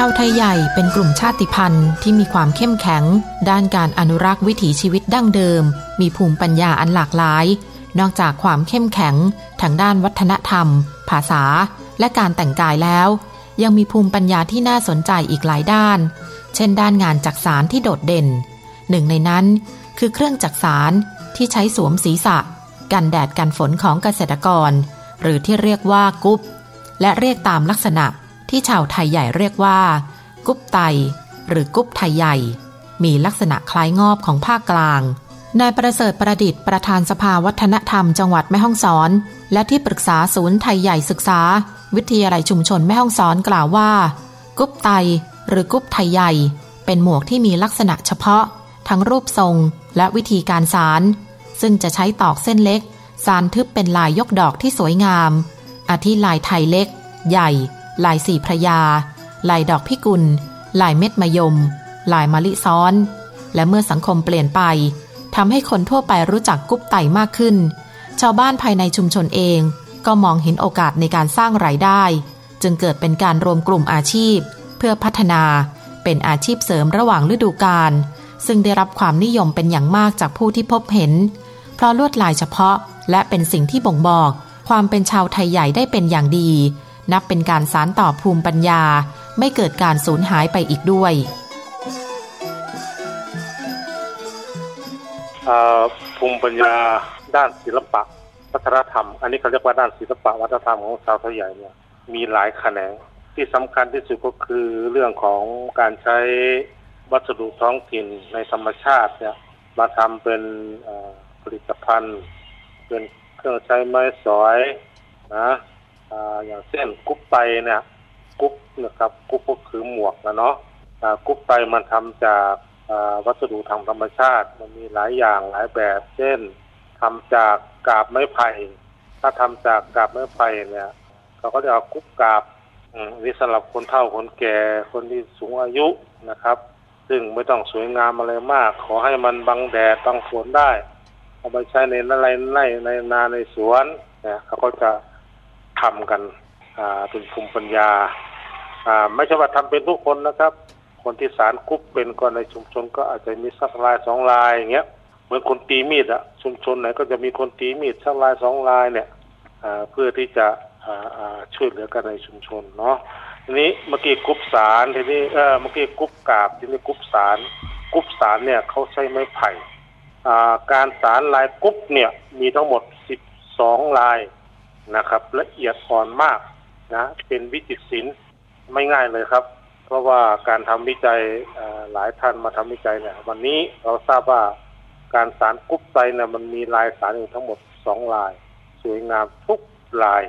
ชาวไทยใหญ่เป็นกลุ่มชาติพันธุ์ที่มีความเข้มแข็ง ด้านการอนุรักษ์วิถีชีวิตดั้งเดิม มีภูมิปัญญาอันหลากหลาย นอกจากความเข้มแข็ง ทางด้านวัฒนธรรม ภาษา และการแต่งกายแล้ว ยังมีภูมิปัญญาที่น่าสนใจอีกหลายด้าน เช่น ด้านงานจักสารที่โดดเด่น หนึ่งในนั้นคือเครื่องจักสารที่ใช้สวมศีรษะ กันแดดกันฝนของเกษตรกร หรือที่เรียกว่ากุ๊บและเรียกตามลักษณะ ที่ชาวไทยใหญ่เรียกว่า กุ๊บไต หรือกุ๊บไทยใหญ่ มีลักษณะคล้ายงอบของภาคกลางนายประเสริฐประดิษฐ์ประธานสภาวัฒนธรรมจังหวัดแม่ฮ่องสอน และที่ปรึกษาศูนย์ไทยใหญ่ศึกษา วิทยาลัยชุมชนแม่ฮ่องสอนกล่าวว่า กุ๊บไต หรือกุ๊บไทยใหญ่ เป็นหมวกที่มีลักษณะเฉพาะ ทั้งรูปทรงและวิธีการสาร ซึ่งจะใช้ตอกเส้นเล็ก สารทึบเป็นลายยกดอกที่สวยงาม อาทิลายไทยเล็ก ใหญ่ ลายสี่พระยา ลายดอกพิกุล ลายเม็ดมะยม ลายมะลิซ้อน และเมื่อสังคมเปลี่ยนไปทำให้คนทั่วไปรู้จักกุ๊บไต่มากขึ้น ชาวบ้านภายในชุมชนเองก็มองเห็นโอกาสในการสร้างรายได้ จึงเกิดเป็นการรวมกลุ่มอาชีพ เพื่อพัฒนาเป็นอาชีพเสริมระหว่างฤดูกาลซึ่งได้รับความนิยมเป็นอย่างมากจากผู้ที่พบเห็น เพราะลวดลายเฉพาะและเป็นสิ่งที่บ่งบอก ความเป็นชาวไทยใหญ่ได้เป็นอย่างดี นับเป็นการสารต่อภูมิปัญญา ไม่เกิดการสูญหายไปอีกด้วยภูมิปัญญาด้านศิลปะวัฒนธรรม อันนี้เขาเรียกว่าด้านศิลปะวัฒนธรรมของชาวไทยใหญ่เนี่ยมีหลายแขนงที่สำคัญที่สุดก็คือเรื่องของการใช้วัสดุท้องถิ่นในธรรมชาติเนี่ยมาทำเป็นผลิตภัณฑ์เป็นเครื่องใช้ไม้สอยนะ อย่างเช่นกุ๊บไตเนี่ยกุ๊บนะครับกุ๊บก็คือหมวกนะเนาะกุ๊บไตมันทำจากวัสดุทางธรรมชาติ มันมีหลายอย่างหลายแบบ เช่นทำจากกาบไม้ไผ่ถ้าทำจากกาบไม้ไผ่เนี่ยเขาก็จะเอากุ๊บกาบนี่สำหรับคนเฒ่าคนแก่คนที่สูงอายุนะครับ ซึ่งไม่ต้องสวยงามอะไรมาก ขอให้มันบังแดดบังฝนได้ เอาไปใช้ในอะไรในในนาในสวนเนี่ยเขาก็จะ ทำกันเป็นภูมิปัญญาไม่ใช่ว่าทำเป็นทุกคนนะครับ คนที่สารกุ๊บเป็นก็ในชุมชนก็อาจจะมีสักลายสองลายอย่างเงี้ยเหมือนคนตีมีดอะชุมชนไหนก็จะมีคนตีมีดสักลายสองลายเนี่ยเพื่อที่จะช่วยเหลือกันในชุมชนเนาะทีนี้เมื่อกี้กุ๊บสารทีนี้เออเมื่อกี้กุ๊บกาบทีนี้กุ๊บสารกุ๊บสารเนี่ยเขาใช้ไม้ไผ่การสารลายกุ๊บเนี่ยมีทั้งหมดสิบสองลาย นะครับ ละเอียดอ่อนมากนะเป็นวิจิตรศิลป์ไม่ง่ายเลยครับ เพราะว่าการทำวิจัยหลายท่านมาทำวิจัยเนี่ย วันนี้เราทราบว่าการสารกุ๊บไตเนี่ยมันมีลายสารอยู่ทั้งหมดสองลาย สวยงามทุกลาย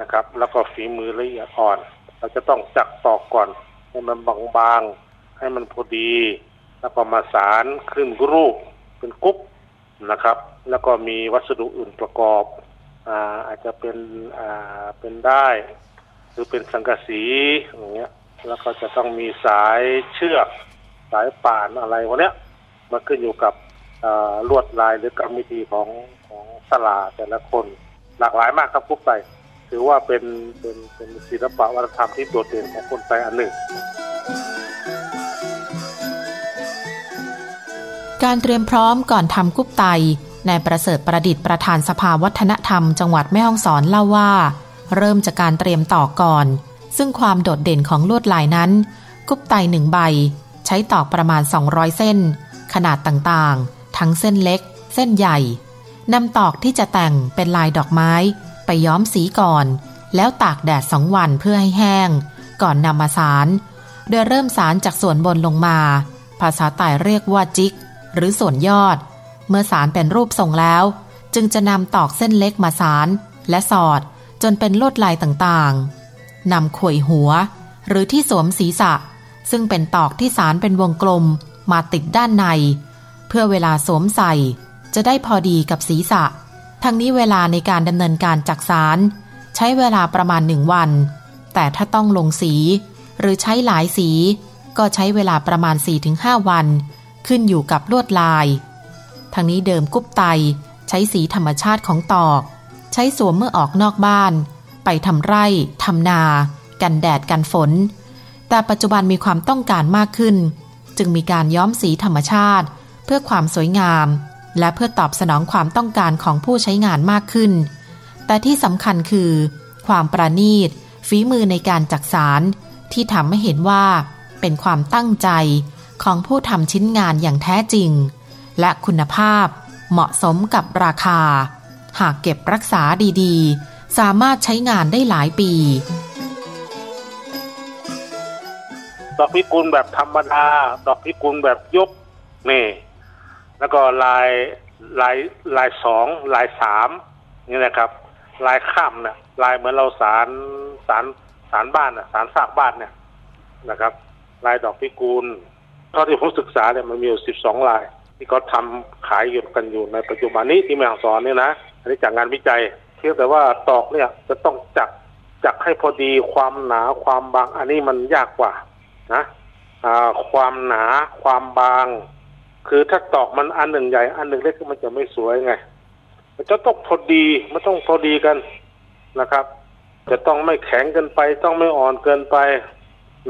นะครับ แล้วก็ฝีมือละเอียดอ่อน เราจะต้องจักตอกก่อน ให้มันบางๆ ให้มันพอดี แล้วก็มาสารขึ้นรูปเป็นกุ๊บนะครับ แล้วก็มีวัสดุอื่นประกอบ อาอาจจะเป็นเป็นได้ หรือเป็นสังกะสีอย่างเงี้ย แล้วก็จะต้องมีสายเชือกสายป่านอะไรพวกเนี้ยมาขึ้นอยู่กับลวดลายหรือกรรมวิธีของของสลาแต่ละคนหลากหลายมากครับพุกไตถือว่าเป็นเป็นเป็นศิลปะวัฒนธรรมที่โดดเด่นของคนไทยอันหนึ่งการเตรียมพร้อมก่อนทำกุ๊บไต นายประเสริฐประดิษฐ์ประธานสภาวัฒนธรรมจังหวัดแม่ฮ่องสอนเล่าว่า เริ่มจากการเตรียมตอกก่อน ซึ่งความโดดเด่นของลวดลายนั้น กุ๊บไตหนึ่งใบ ใช้ตอกประมาณ 200 เส้น ขนาดต่างๆ ทั้งเส้นเล็ก เส้นใหญ่นำตอกที่จะแต่งเป็นลายดอกไม้ ไปย้อมสีก่อน แล้วตากแดดสองวันเพื่อให้แห้ง ก่อนนำมาสาร โดยเริ่มสารจากส่วนบนลงมา ภาษาไต่เรียกว่าจิก หรือส่วนยอด เมื่อสารเป็นรูปทรงแล้ว จึงจะนำตอกเส้นเล็กมาสารและสอดจนเป็นลวดลายต่างๆนำข่วยหัว หรือที่สวมศีรษะ ซึ่งเป็นตอกที่สารเป็นวงกลมมาติดด้านใน เพื่อเวลาสวมใส่จะได้พอดีกับศีรษะ ทั้งนี้เวลาในการดำเนินการจักสารใช้เวลาประมาณหนึ่งวัน แต่ถ้าต้องลงสี หรือใช้หลายสี ก็ใช้เวลาประมาณ 4-5 วัน ขึ้นอยู่กับลวดลาย ทั้งนี้เดิมกุ๊บไต ใช้สีธรรมชาติของตอก ใช้สวมเมื่อออกนอกบ้าน ไปทำไร่ทำนา กันแดดกันฝน แต่ปัจจุบันมีความต้องการมากขึ้น จึงมีการย้อมสีธรรมชาติ เพื่อความสวยงาม และเพื่อตอบสนองความต้องการของผู้ใช้งานมากขึ้น แต่ที่สำคัญคือ ความประณีตฝีมือในการจักสารที่ทำให้เห็นว่า เป็นความตั้งใจของผู้ทำชิ้นงานอย่างแท้จริง และคุณภาพเหมาะสมกับราคา หากเก็บรักษาดีๆ สามารถใช้งานได้หลายปีดอกพิกุลแบบธรรมดา ดอกพิกุลแบบยกนี่แล้วก็ลายลายลายสองลายสามนี่นะครับ ลายข้ามเนี่ยลายเหมือนเราสารสารสารบ้านน่ะสารซากบ้านเนี่ยนะครับ ลายดอกพิกุลเท่าที่ผมศึกษาเนี่ยมันมีอยู่สิบสองลาย ที่เขาทำขายอยู่กันอยู่ในปัจจุบันนี้ที่แม่ฮ่องสอนเนี่ยนะอันนี้จากงานวิจัยเพียงแต่ว่าตอกเนี่ยจะต้องจักจักให้พอดีความหนาความบาง อันนี้มันยากกว่านะความหนาความบาง คือถ้าตอกมันอันหนึ่งใหญ่ อันหนึ่งเล็กมันจะไม่สวยไง มันจะต้องพอดีมันต้องพอดีกันนะครับ จะต้องไม่แข็งเกินไป ต้องไม่อ่อนเกินไป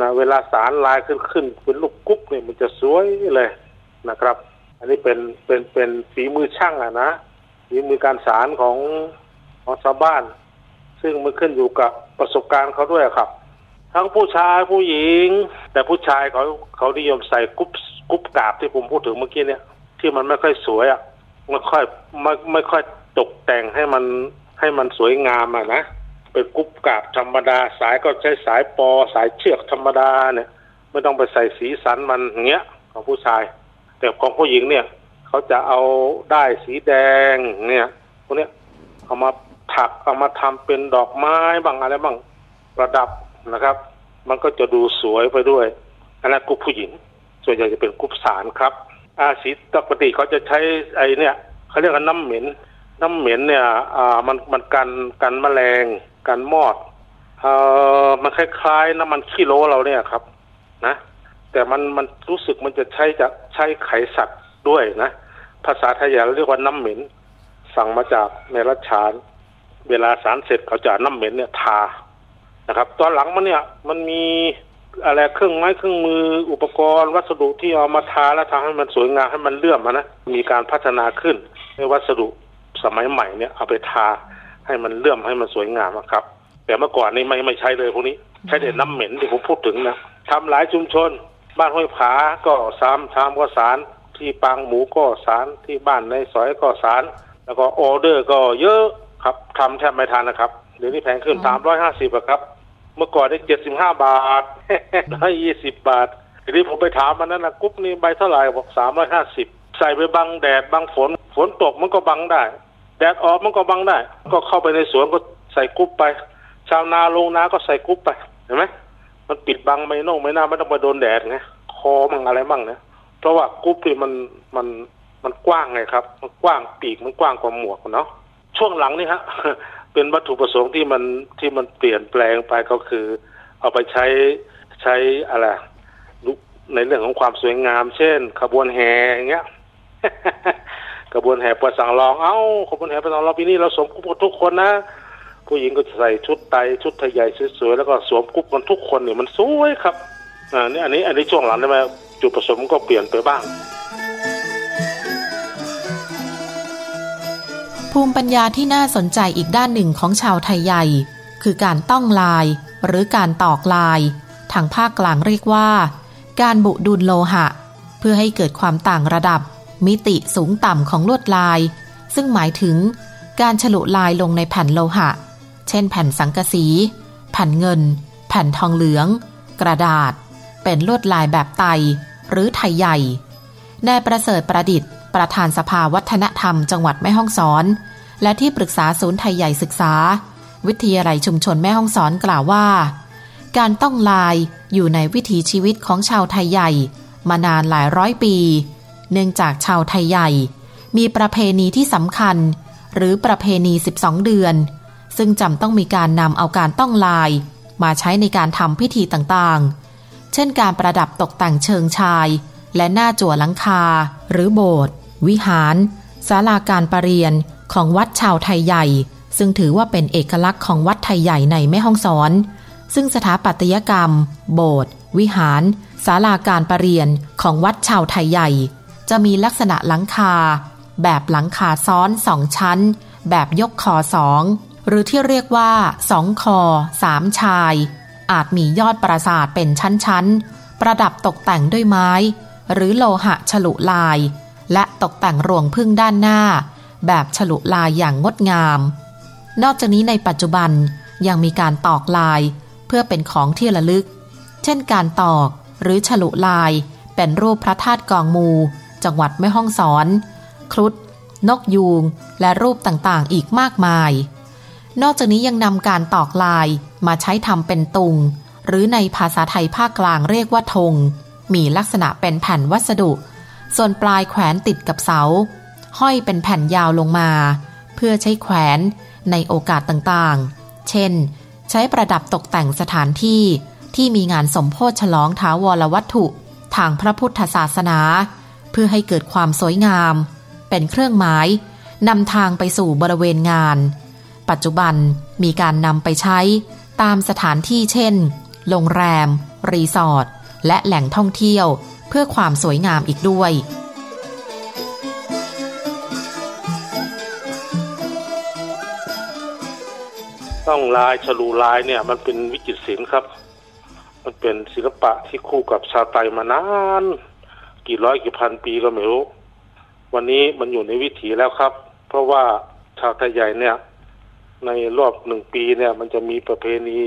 นะเวลาสารลายขึ้นขึ้นเป็นลูกกุ๊บเนี่ยมันจะสวยเลยนะครับ อันนี้เป็นเป็นเป็นฝีมือช่างอะนะฝีมือการสารของของชาวบ้าน ซึ่งมันขึ้นอยู่กับประสบการณ์เขาด้วยครับ ทั้งผู้ชายผู้หญิง แต่ผู้ชายเขาเขานิยมใส่กุ๊บกุ๊บกาบที่ผมพูดถึงเมื่อกี้เนี่ย ที่มันไม่ค่อยสวยอะไม่ค่อยไม่ไม่ค่อยตกแต่งให้มันให้มันสวยงามอะนะเป็นกุ๊บกาบธรรมดาสายก็ใช้สายปอสายเชือกธรรมดาเนี่ย ไม่ต้องไปใส่สีสันมันอย่างเงี้ยของผู้ชาย แต่ของผู้หญิงเนี่ย เขาจะเอาได้สีแดงเนี่ยพวกเนี้ยเอามาถักเอามาทำเป็นดอกไม้บางอะไรบ้างประดับนะครับ มันก็จะดูสวยไปด้วยอันนั้นกรุ๊ปผู้หญิง ส่วนใหญ่จะเป็นกรุ๊ปสารครับ อาสีปกติเขาจะใช้ไอ้เนี่ยเขาเรียกว่าน้ำเหม็น น้ำเหม็นเนี่ย อ่ามันมันกันกันแมลงกันมอดเอ่อมันคล้ายๆน้ำมันขี้โลเราเนี่ยครับ นะ แต่มันมันรู้สึกมันจะใช้จะใช้ไขสัตว์ด้วยนะ ภาษาไทยเราเรียกว่าน้ำเหม็น สั่งมาจากในรัชฉาน เวลาสารเสร็จเขาจะน้ำเหม็นเนี่ยทานะครับ ตอนหลังมันเนี่ยมันมีอะไรเครื่องไม้เครื่องมืออุปกรณ์ วัสดุที่เอามาทาแล้วทำให้มันสวยงามให้มันเลื่อมนะมีการพัฒนาขึ้นในวัสดุสมัยใหม่เนี่ยเอาไปทาให้มันเลื่อมให้มันสวยงามอะครับ แต่เมื่อก่อนนี่ไม่ไม่ใช้เลยพวกนี้ใช้แต่น้ำเหม็นที่ผมพูดถึงนะทำหลายชุมชน บ้านห้วยผาก็สามชามก็สารที่ปางหมูก็สารที่บ้านในซอยก็สารแล้วก็ออเดอร์ก็เยอะครับทำแทบไม่ทันนะครับเดี๋ยวนี้แพงขึ้นสามร้อยห้าสิบอะครับ เมื่อก่อนได้เจ็ดสิบห้าบาทร้อยยี่สิบบาททีนี้ผมไปถามมันนั้นนะกุ๊บนี่ใบเท่าไหร่บอกสามร้อยห้าสิบใส่ไปบังแดดบังฝนฝนตกมันก็บังได้ แดดออกมันก็บังได้ ก็เข้าไปในสวนก็ใส่กุ๊บไป ชาวนาลงนาก็ใส่กุ๊บไปเห็นไหม มันปิดบังไม่น่องไม่น่าไม่ต้องไปโดนแดดไงคอมั่งอะไรมั่งเนี่ยเพราะว่ากุ๊บนี่มันมันมันกว้างไงครับ มันกว้างปีกมันกว้างกว่าหมวกเนาะช่วงหลังนี่ฮะเป็นวัตถุประสงค์ที่มันที่มันเปลี่ยนแปลงไปก็คือ เอาไปใช้ใช้อะไรในเรื่องของความสวยงาม เช่น ขบวนแห่อย่างเงี้ยขบวนแห่ประสังรอง เอ้าขบวนแห่ประสังรองปีนี้เราสมกุ๊บกันทุกคนนะ ผู้หญิงก็ใส่ชุดไตชุดไทยใหญ่สวยๆแล้วก็สวมกุ๊บกันทุกคนเนี่ยมันสวยครับอ่านี่อันนี้อันนี้ช่วงหลังได้ไหมจุดประสงค์ก็เปลี่ยนไปบ้าง ภูมิปัญญาที่น่าสนใจอีกด้านหนึ่งของชาวไทยใหญ่ คือการต้องลาย หรือการตอกลาย ทางภาคกลางเรียกว่า การบุดุลโลหะ เพื่อให้เกิดความต่างระดับ มิติสูงต่ำของลวดลาย ซึ่งหมายถึงการฉลุลายลงในแผ่นโลหะ ช่นแผ่นสังกะสี แผ่นเงิน แผ่นทองเหลือง กระดาษ เป็นลวดลายแบบไต หรือไทยใหญ่นายประเสริฐประดิษฐ์ ประธานสภาวัฒนธรรมจังหวัดแม่ฮ่องสอน และที่ปรึกษาศูนย์ไทยใหญ่ศึกษา วิทยาลัยชุมชนแม่ห้องสอนกล่าวว่า การต้องลายอยู่ในวิถีชีวิตของชาวไทยใหญ่ มานานหลายร้อยปี เนื่องจากชาวไทยใหญ่ มีประเพณีที่สำคัญ หรือประเพณี 12 เดือน ซึ่งจำต้องมีการนำเอาการต้องลาย มาใช้ในการทำพิธีต่างๆ เช่นการประดับตกแต่งเชิงชาย และหน้าจั่วหลังคา หรือโบสถ์วิหารศาลาการประเรียนของวัดชาวไทยใหญ่ ซึ่งถือว่าเป็นเอกลักษณ์ของวัดไทยใหญ่ในแม่ฮ่องสอน ซึ่งสถาปัตยกรรม โบสถ์วิหารศาลาการประเรียนของวัดชาวไทยใหญ่ จะมีลักษณะหลังคา แบบหลังคาซ้อนสองชั้น แบบยกคอสอง หรือที่เรียกว่าสองคอสามชาย อาจมียอดปราสาทเป็นชั้นๆ ประดับตกแต่งด้วยไม้ หรือโลหะฉลุลาย และตกแต่งรวงพึ่งด้านหน้า แบบฉลุลายอย่างงดงาม นอกจากนี้ในปัจจุบันยังมีการตอกลาย เพื่อเป็นของที่ระลึก เช่นการตอกหรือฉลุลาย เป็นรูปพระธาตุกองมู จังหวัดแม่ฮ่องสอน ครุฑนกยูง และรูปต่างๆ อีกมากมาย นอกจากนี้ยังนำการตอกลายมาใช้ทำเป็นตุง หรือในภาษาไทยภาคกลางเรียกว่าธง มีลักษณะเป็นแผ่นวัสดุ ส่วนปลายแขวนติดกับเสา ห้อยเป็นแผ่นยาวลงมา เพื่อใช้แขวนในโอกาสต่างๆ เช่น ใช้ประดับตกแต่งสถานที่ที่มีงานสมโพธิฉลองท้าวรวัตถุ ทางพระพุทธศาสนา เพื่อให้เกิดความสวยงาม เป็นเครื่องหมายนำทางไปสู่บริเวณงาน ปัจจุบันมีการนำไปใช้ตามสถานที่เช่น โรงแรม รีสอร์ท และแหล่งท่องเที่ยวเพื่อความสวยงามอีกด้วย ต้องลายฉลูลายเนี่ยมันเป็นวิจิตรศิลป์ครับ มันเป็นศิลปะที่คู่กับชาไทยมานาน กี่ร้อยกี่พันปีก็ไม่รู้ วันนี้มันอยู่ในวิถีแล้วครับ เพราะว่าชาวไทยใหญ่เนี่ย ในรอบหนึ่งปีเนี่ย มันจะมีประเพณี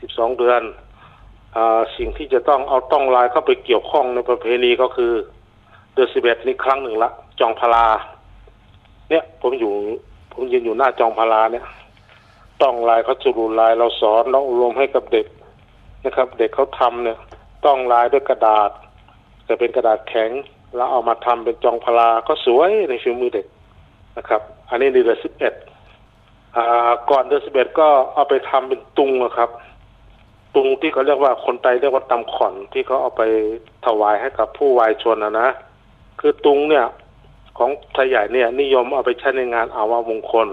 สิบสองเดือนอสิ่งที่จะต้องเอาต้องลายเข้าไปเกี่ยวข้องในประเพณีก็คือ เดือนสิบเอ็ดนี้ครั้งหนึ่งละ จองพลา เนี่ยผมอยู่ผมยืนอยู่หน้าจองพลาเนี่ยต้องลายเขาจุรุลายเราสอนเราอบรมให้กับเด็กนะครับ เด็กเขาทำเนี่ย ต้องลายด้วยกระดาษ จะเป็นกระดาษแข็ง แล้วเอามาทำเป็นจองพลาก็สวยในฝีมือเด็กนะครับ อันนี้ในเดือนสิบเอ็ด ก่อนเดือนสิบเอ็ดก็เอาไปทำเป็นตุงนะครับ ตุงที่เขาเรียกว่าคนไทยเรียกว่าตำขอนที่เขาเอาไปถวายให้กับผู้วายชนนะนะคือตุงเนี่ยของไทยใหญ่เนี่ย นิยมเอาไปใช้ในงานอาวามงคล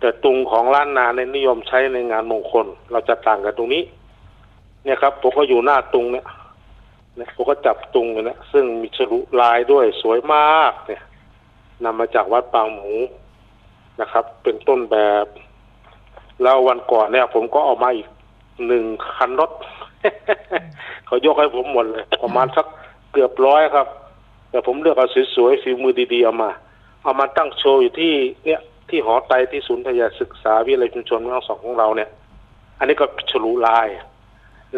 แต่ตุงของล้านนาในนิยมใช้ในงานมงคล เราจะต่างกันตรงนี้ เนี่ยครับผมก็อยู่หน้าตุงเนี่ยเนี่ยผมก็จับตุงเนี่ยซึ่งมีฉลุลายด้วยสวยมากเนี่ยนำมาจากวัดปางหมู นะครับ เป็นต้นแบบ แล้ววันก่อนเนี่ย ผมก็ออกมาอีกหนึ่งคันรถ เขายกให้ผมหมดเลย ประมาณสักเกือบร้อยครับ แต่ผมเลือกเอาสวยๆฝีมือดีๆเอามา เอามาตั้งโชว์อยู่ที่เนี่ยที่หอไตที่ศูนย์พยาศึกษาวิทยาลัยชุมชนเมืองสองของเราเนี่ย อันนี้ก็ฉลุลาย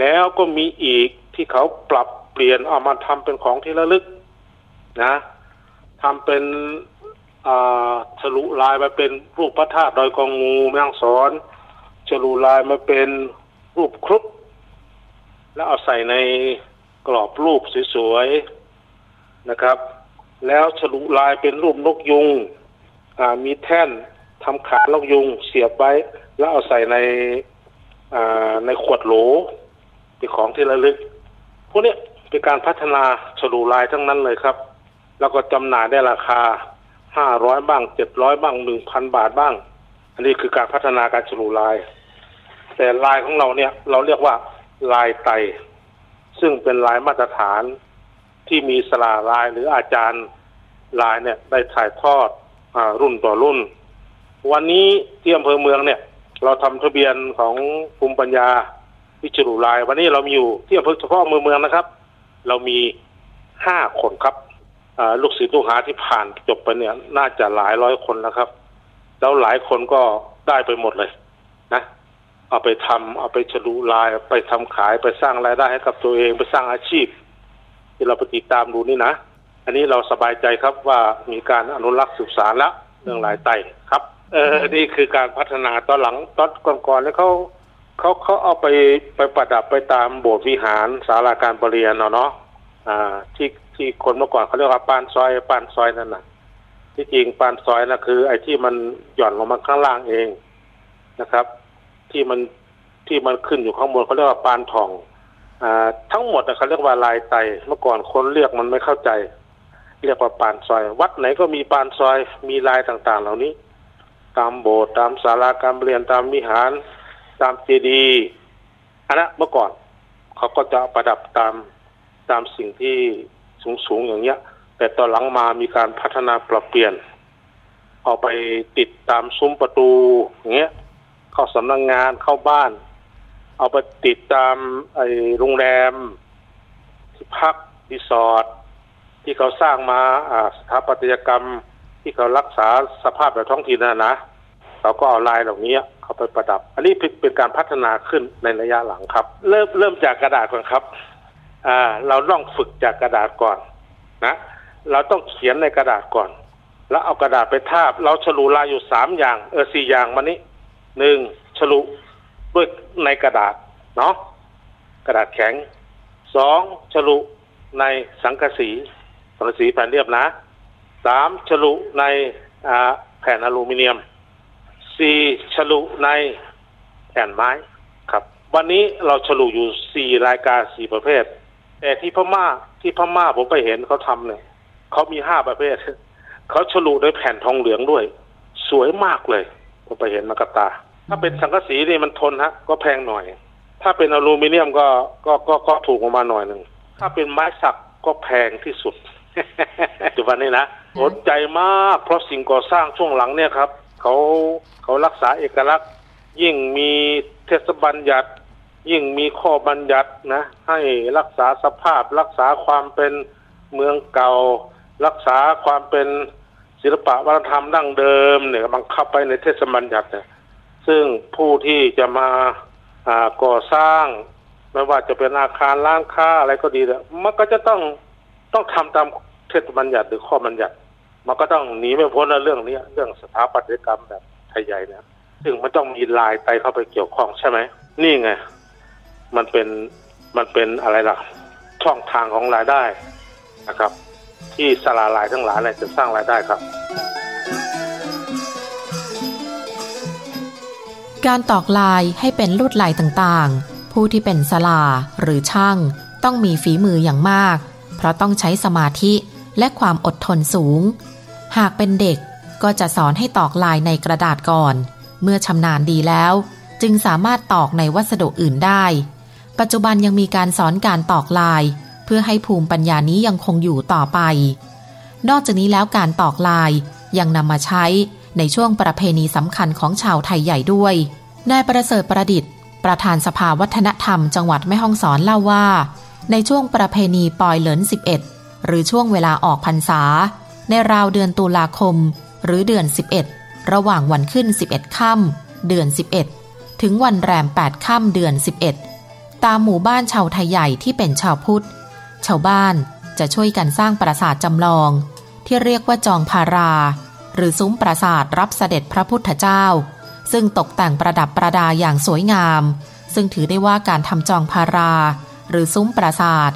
แล้วก็มีอีกที่เขาปรับเปลี่ยนเอามาทำเป็นของที่ระลึก นะทำเป็น ฉลุลายมาเป็นรูปพระธาตุดอยกองงูแมงสอนฉลุลายมาเป็นรูปครุฑแล้วเอาใส่ในกรอบรูปสวยๆนะครับ แล้วฉลุลายเป็นรูปนกยุงมีแท่นทำขานกยุงเสียบไว้ แล้วเอาใส่ในในขวดโหลเป็นของที่ระลึก พวกนี้เป็นการพัฒนาฉลุลายทั้งนั้นเลยครับ แล้วก็จำหน่ายได้ราคา ห้าร้อยบ้างเจ็ดร้อยบ้างหนึ่งพันบาทบ้าง อันนี้คือการพัฒนาการฉลุลาย แต่ลายของเราเนี่ย เราเรียกว่าลายไต ซึ่งเป็นลายมาตรฐานที่มีสลาลายหรืออาจารย์ลายเนี่ย ได้ถ่ายทอดอรุ่นต่อรุ่น วันนี้ที่อำเภอเมืองเนี่ย เราทำทะเบียนของภูมิปัญญาวิจรุลาย วันนี้เรามีอยู่ที่อำเภอเฉพาะอำเภอเมืองนะครับ เรามีห้าคนครับ ลูกศิษย์ลูกหาที่ผ่านจบไปเนี่ย น่าจะหลายร้อยคนแล้วครับ แล้วหลายคนก็ได้ไปหมดเลย นะ เอาไปทำเอาไปฉลุลาย ไปทำขายไปสร้างรายได้ให้กับตัวเองไปสร้างอาชีพ ที่เราปติตามดูนี่นะ อันนี้เราสบายใจครับว่ามีการอนุรักษ์สืบสารแล้วเรื่องลายไตครับ เออนี่คือการพัฒนาตอนหลังตอนก่อนๆแล้วเขาเขาเขาเอาไปไปประดับไปตามโบสถ์วิหารศาลาการประเรียนเนาะเนาะอ่าที่ ที่คนเมื่อก่อนเขาเรียกว่าปานซอยปานซอยนั่นน่ะ ที่จริงปานซอยนะคือ ไอ้ที่มันหย่อนลงมาข้างล่างเองนะครับ ที่มันที่มันขึ้นอยู่ข้างบนเขาเรียกว่าปานทองอ่าทั้งหมดเขาเรียกว่าลายไตเมื่อก่อนคนเรียกมันไม่เข้าใจ เรียกว่าปานซอย วัดไหนก็มีปานซอยมีลายต่างๆ เหล่านี้ ตามโบสถ์ตามศาลาการเรียนตามวิหาร ตามเจดีย์อันนั้นเมื่อก่อนเขาก็จะประดับตามตามสิ่งที่ สูงๆอย่างเงี้ย แต่ตอนหลังมามีการพัฒนาปรับเปลี่ยน เอาไปติดตามซุ้มประตูอย่างเงี้ย เข้าสำนักงงานเข้าบ้าน เอาไปติดตามไอ้โรงแรมที่พักรีสอร์ทที่เขาสร้างมาอ่าสถาปัตยกรรมที่เขารักษาสภาพแบบท้องถิ่นนะนะเขาก็เอาลายเหล่านี้เขาไปประดับ อันนี้เป็นการพัฒนาขึ้นในระยะหลังครับ เริ่มเริ่มจากกระดาษก่อนครับ เราต้องฝึกจากกระดาษก่อนนะ เราต้องเขียนในกระดาษก่อน แล้วเอากระดาษไปทาบ เราฉลุลายอยู่สามอย่าง เออสี่อย่างมานี้หนึ่งฉลุด้วยในกระดาษเนาะกระดาษแข็งสองฉลุในสังกะสีสังกะสีแผ่นเรียบนะสามฉลุในแผ่นอลูมิเนียมสี่ฉลุในแผ่นไม้ครับ วันนี้เราฉลุอยู่สี่รายการสี่ประเภท แต่ที่พม่าที่พม่าผมไปเห็นเขาทำเนี่ยเขามีห้าประเภทเขาฉลุด้วยแผ่นทองเหลืองด้วย สวยมากเลยผมไปเห็นมากับตา ถ้าเป็นสังกะสีนี่มันทนฮะ ก็แพงหน่อย ถ้าเป็นอลูมิเนียมก็ก็ก็ก็ถูกออกมาหน่อยหนึ่งถ้าเป็นไม้สักก็แพงที่สุดจุบันนี้นะสนใจมากเพราะสิ่งก่อสร้างช่วงหลังเนี่ยครับเขาเขารักษาเอกลักษณ์ ยิ่งมีเทศบัญญัติ ยิ่งมีข้อบัญญัตินะ ให้รักษาสภาพรักษาความเป็นเมืองเก่า รักษาความเป็นศิลปะวัฒนธรรมดั้งเดิมเนี่ยบังคับไปในเทศบัญญัติเนี่ยซึ่งผู้ที่จะมาอ่าก่อสร้าง ไม่ว่าจะเป็นอาคารร้านค้าอะไรก็ดีเนี่ยมันก็จะต้องต้องทำตามเทศบัญญัติหรือข้อบัญญัติ มันก็ต้องหนีไม่พ้นในเรื่องนี้เรื่องสถาปัตยกรรมแบบไทยใหญ่เนี่ยซึ่งมันต้องมีลายไตเข้าไปเกี่ยวข้องใช่ไหมนี่ไง มันเป็นมันเป็นอะไรล่ะ ช่องทางของรายได้นะครับ ที่สลาลายทั้งหลายเนี่ยจะสร้างรายได้ครับ การตอกลายให้เป็นลวดลายต่างๆ ผู้ที่เป็นสลาหรือช่างต้องมีฝีมืออย่างมาก เพราะต้องใช้สมาธิและความอดทนสูง หากเป็นเด็กก็จะสอนให้ตอกลายในกระดาษก่อน เมื่อชำนาญดีแล้ว จึงสามารถตอกในวัสดุอื่นได้ ปัจจุบันยังมีการสอนการตอกลาย เพื่อให้ภูมิปัญญานี้ยังคงอยู่ต่อไป นอกจากนี้แล้วการตอกลายยังนำมาใช้ในช่วงประเพณีสำคัญของชาวไทยใหญ่ด้วย นายประเสริฐประดิษฐ์ ประธานสภาวัฒนธรรมจังหวัดแม่ฮ่องสอนเล่าว่า ในช่วงประเพณีปอยเหลิน 11 หรือช่วงเวลาออกพรรษา ในราวเดือนตุลาคม หรือเดือน 11 ระหว่างวันขึ้น 11 ค่ำเดือน 11 ถึงวันแรม 8 ค่ำเดือน 11 ตามหมู่บ้านชาวไทยใหญ่ที่เป็นชาวพุทธ ชาวบ้านจะช่วยกันสร้างปราสาทจำลอง ที่เรียกว่าจองพารา หรือซุ้มปราสาทรับเสด็จพระพุทธเจ้า ซึ่งตกแต่งประดับประดาอย่างสวยงาม ซึ่งถือได้ว่าการทำจองพารา หรือซุ้มปราสาท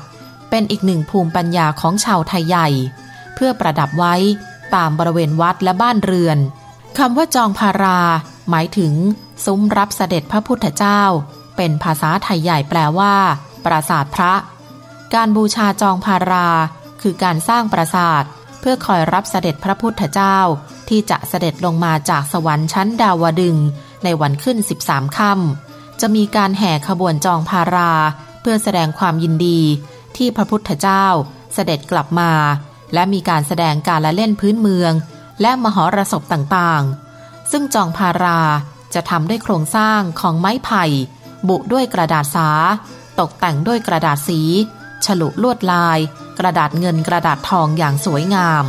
เป็นอีกหนึ่งภูมิปัญญาของชาวไทยใหญ่ เพื่อประดับไว้ตามบริเวณวัดและบ้านเรือนคำว่าจองพารา หมายถึงซุ้มรับเสด็จพระพุทธเจ้า เป็นภาษาไทยใหญ่แปลว่า ปราสาทพระ การบูชาจองพารา คือการสร้างปราสาท เพื่อคอยรับเสด็จพระพุทธเจ้า ที่จะเสด็จลงมาจากสวรรค์ชั้นดาวดึง ในวันขึ้น 13ค่ำจะมีการแห่ขบวนจองพารา เพื่อแสดงความยินดี ที่พระพุทธเจ้า เสด็จกลับมา และมีการแสดงการละเล่นพื้นเมือง และมหรสพต่างๆ ซึ่งจองพาราจะทำด้วยโครงสร้างของไม้ไผ่ บุด้วยกระดาษสา ตกแต่งด้วยกระดาษสี ฉลุลวดลาย กระดาษเงินกระดาษทองอย่างสวยงาม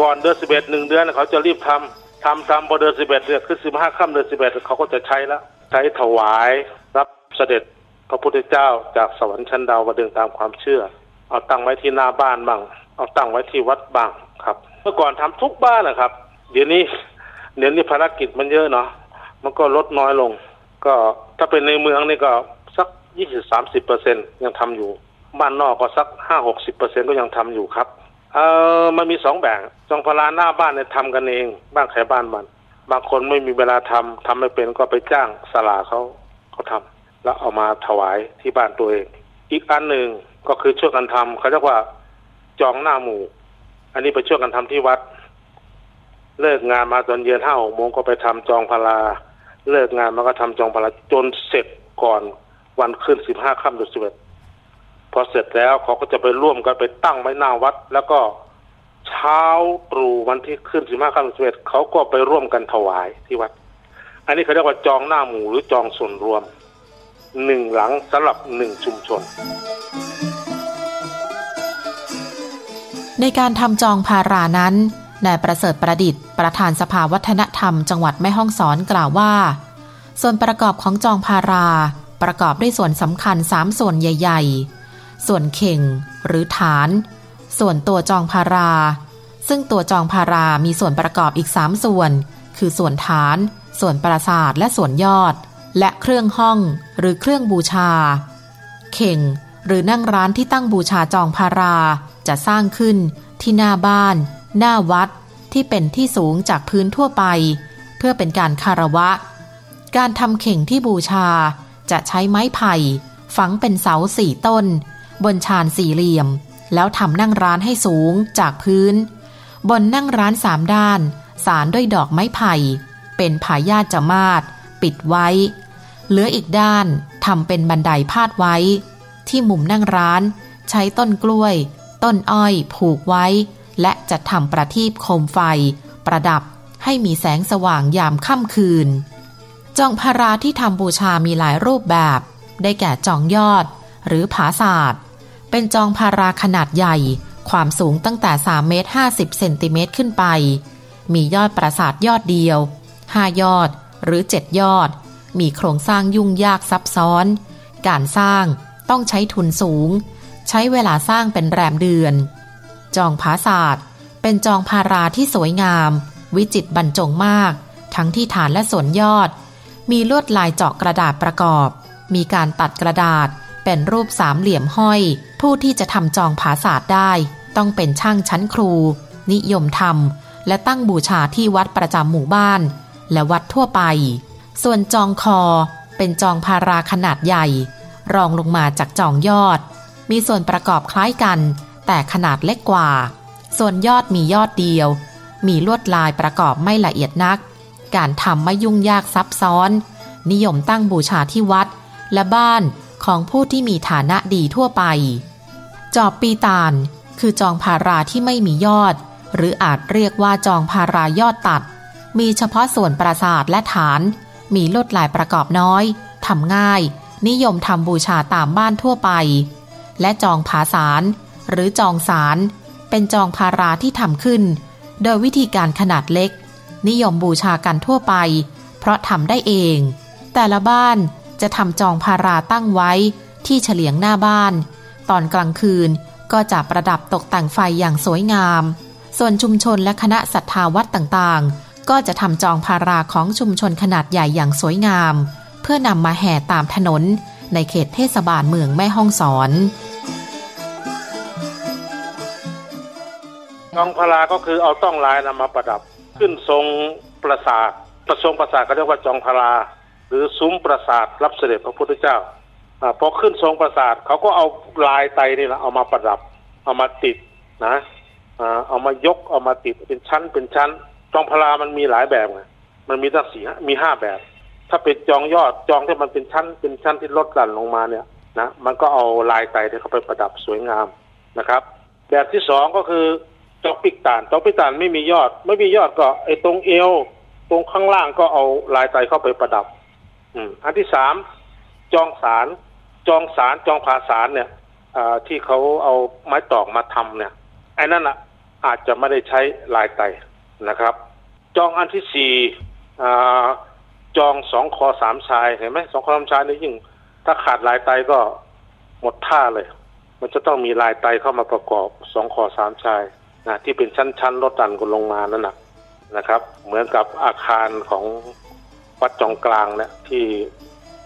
ก่อนเดือนสิบเอ็ดหนึ่งเดือนเขาจะรีบทำทำทำพอเดือนสิบเอ็ดเนี่ยคือสิบห้าค่ำเดือนสิบเอ็ดเขาก็จะใช้แล้ว ใช้ถวายรับเสด็จพระพุทธเจ้าจากสวรรค์ชั้นดาวดึงตามความเชื่อ เอาตั้งไว้ที่หน้าบ้านบ้าง เอาตั้งไว้ที่วัดบ้างครับ เมื่อก่อนทำทุกบ้านนะครับ เดี๋ยวนี้ เดี๋ยวนี้ภารกิจมันเยอะเนาะมันก็ลดน้อยลง ก็ถ้าเป็นในเมืองนี่ก็สักยี่สิบสามสิบเปอร์เซ็นยังทำอยู่ บ้านนอกก็สักห้าหกสิบเปอร์เซ็นก็ยังทำอยู่ครับ เออมันมีสองแบบจองพลาหน้าบ้านเนี่ยทำกันเองบ้านใครบ้านมัน บางคนไม่มีเวลาทำทำไม่เป็นก็ไปจ้างสลาเขาเขาทำแล้วเอามาถวายที่บ้านตัวเอง อีกอันหนึ่งก็คือช่วยกันทำเขาเรียกว่าจองหน้าหมู่ อันนี้ไปช่วยกันทำที่วัด เลิกงานมาตอนเย็นห้าหกโมงก็ไปทำจองพลาเลิกงานมาก็ทำจองพลาจนเสร็จก่อนวันขึ้นสิบห้าค่ำเดือนสิบเอ็ดพอเสร็จแล้วเขาก็จะไปร่วมกันไปตั้งไว้หน้าวัด แล้วก็เช้าตรู่วันที่ขึ้นสิบห้าค่ำเดือนสิบเอ็ดเขาก็ไปร่วมกันถวายที่วัด อันนี้เขาเรียกว่าจองหน้าหมู่หรือจองส่วนรวมหนึ่งหลังสำหรับหนึ่งชุมชน ในการทำจองพารานั้นนายประเสริฐประดิษฐ์ ประธานสภาวัฒนธรรมจังหวัดแม่ฮ่องสอนกล่าวว่า ส่วนประกอบของจองพารา ประกอบด้วยส่วนสำคัญสามส่วนใหญ่ ๆ ส่วนเข่ง หรือฐาน ส่วนตัวจองพารา ซึ่งตัวจองพารามีส่วนประกอบอีกสามส่วน คือส่วนฐาน ส่วนปราสาทและส่วนยอด และเครื่องห้องหรือเครื่องบูชา เข่ง หรือนั่งร้านที่ตั้งบูชาจองพาราจะสร้างขึ้นที่หน้าบ้าน หน้าวัด ที่เป็นที่สูงจากพื้นทั่วไป เพื่อเป็นการคารวะ การทำเข่งที่บูชาจะใช้ไม้ไผ่ ฝังเป็นเสาสี่ต้น บนชานสี่เหลี่ยม แล้วทำนั่งร้านให้สูงจากพื้น บนนั่งร้านสามด้าน สารด้วยดอกไม้ไผ่ เป็นผายาจมาศปิดไว้ เหลืออีกด้านทำเป็นบันไดพาดไว้ ที่มุมนั่งร้าน ใช้ต้นกล้วย ต้นอ้อยผูกไว้ และจัดทำประทีปโคมไฟ ประดับให้มีแสงสว่างยามค่ำคืน จองพาราที่ทำบูชามีหลายรูปแบบ ได้แก่จองยอด หรือผาศาสตร์เป็นจองพาราขนาดใหญ่ ความสูงตั้งแต่3เมตร50เซนติเมตรขึ้นไป มียอดปราสาทยอดเดียว 5 ยอดหรือ 7 ยอด มีโครงสร้างยุ่งยากซับซ้อน การสร้างต้องใช้ทุนสูง ใช้เวลาสร้างเป็นแรมเดือน จองผาศาสตร์เป็นจองพาราที่สวยงาม วิจิตบรรจงมาก ทั้งที่ฐานและส่วนยอด มีลวดลายเจาะกระดาษประกอบ มีการตัดกระดาษ เป็นรูปสามเหลี่ยมห้อย ผู้ที่จะทำจองผาศาสตร์ได้ ต้องเป็นช่างชั้นครู นิยมทำและตั้งบูชาที่วัดประจำหมู่บ้าน และวัดทั่วไป ส่วนจองคอ เป็นจองพาราขนาดใหญ่ รองลงมาจากจองยอด มีส่วนประกอบคล้ายกัน แต่ขนาดเล็กกว่า ส่วนยอดมียอดเดียว มีลวดลายประกอบไม่ละเอียดนัก การทำไม่ยุ่งยากซับซ้อน นิยมตั้งบูชาที่วัด และบ้านของผู้ที่มีฐานะดีทั่วไป จอบปีตาล คือจองพาราที่ไม่มียอด หรืออาจเรียกว่าจองพารายอดตัด มีเฉพาะส่วนปราสาทและฐาน มีลวดลายประกอบน้อยทำง่าย นิยมทำบูชาตามบ้านทั่วไป และจองผาสาร หรือจองสาร เป็นจองพาราที่ทำขึ้น โดยวิธีการขนาดเล็ก นิยมบูชากันทั่วไป เพราะทำได้เอง แต่ละบ้านจะทำจองพาราตั้งไว้ที่เฉลียงหน้าบ้าน ตอนกลางคืนก็จะประดับตกแต่งไฟอย่างสวยงาม ส่วนชุมชนและคณะศรัทธาวัดต่างๆ ก็จะทำจองพาราของชุมชนขนาดใหญ่อย่างสวยงาม เพื่อนำมาแห่ตามถนนในเขตเทศบาลเมืองแม่ฮ่องสอน จองพาราก็คือเอาต้องลายนำมาประดับ ขึ้นทรงปราสาทประทรงปราสาทก็เรียกว่าจองพาราหรือซุ้มปราสาทรับเสด็จพระพุทธเจ้าอพอขึ้นทรงปราสาทเขาก็เอาลายไตนี่แหละเอามาประดับ เอามาติดนะเอามายกเอามาติดเป็นชั้นเป็นชั้น จองพารามันมีหลายแบบไงมันมีตั้งสี่มีห้าแบบ ถ้าเป็นจองยอดจองที่มันเป็นชั้น เป็นชั้นที่ลดหลั่นลงมาเนี่ยนะมันก็เอาลายไตที่เขาไปประดับสวยงามนะครับ แบบที่สองก็คือ จอกปิกตานจอกปิกตานไม่มียอด ไม่มียอดก็ไอ้ตรงเอว ตรงข้างล่างก็เอาลายไตเข้าไปประดับ อืม อันที่สามจองสาร จองสารจองผาสารเนี่ยที่เขาเอาไม้ตอกมาทำเนี่ยไอ้นั่นอะอาจจะไม่ได้ใช้ลายไตนะครับ จองอันที่สี่จองสองคอสามชายเห็นไหมสองคอสามชายนี่ยิ่ง ถ้าขาดลายไตก็หมดท่าเลย มันจะต้องมีลายไตเข้ามาประกอบสองขอสามชาย นะที่เป็นชั้นๆลดดันกันลงมานั่นนะนะครับ เหมือนกับอาคารของวัดจองกลางเนะี่ยที่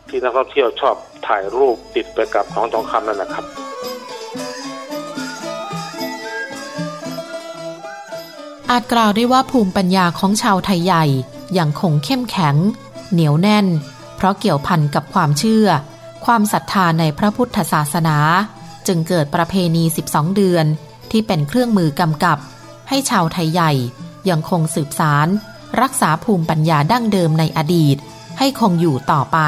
ที่นักท่องเที่ยวชอบถ่ายรูปติดไปกับของทองคำนั่นนะครับอาจกล่าวได้ว่าภูมิปัญญาของชาวไทยใหญ่ยังคงเข้มแข็ง เหนียวแน่น เพราะเกี่ยวพันกับความเชื่อ ความศรัทธาในพระพุทธศาสนา จึงเกิดประเพณี 12 เดือน ที่เป็นเครื่องมือกำกับ ให้ชาวไทยใหญ่ยังคงสืบสาร รักษาภูมิปัญญาดั้งเดิมในอดีต ให้คงอยู่ต่อไป